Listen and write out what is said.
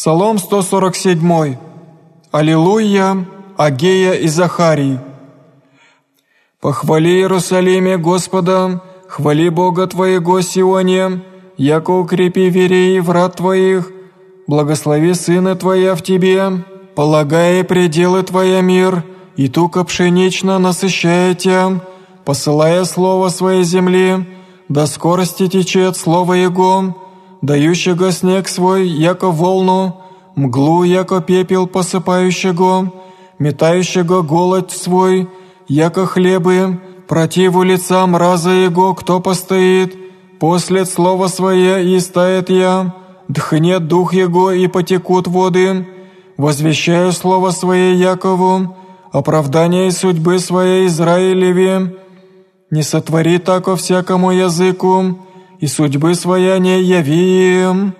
Псалом 147. Аллилуйя, Агея и Захарий. Похвали Иерусалиме Господа, хвали Бога Твоего Сионе, яко укрепи верей врат Твоих, благослови Сына Твоя в Тебе, полагая пределы Твоя мир, и тука пшенично насыщая Тя, посылая Слово Своей земли, до скорости течет Слово Его, дающего снег свой, яко волну, мглу, яко пепел посыпающего, метающего голод свой, яко хлебы, противу лица мраза его, кто постоит, после слова свое и стает я, дхнет дух его и потекут воды, возвещаю слово свое Якову, оправдание и судьбы своей Израилеве, не сотвори тако всякому языку, и судьбы своя не яви им».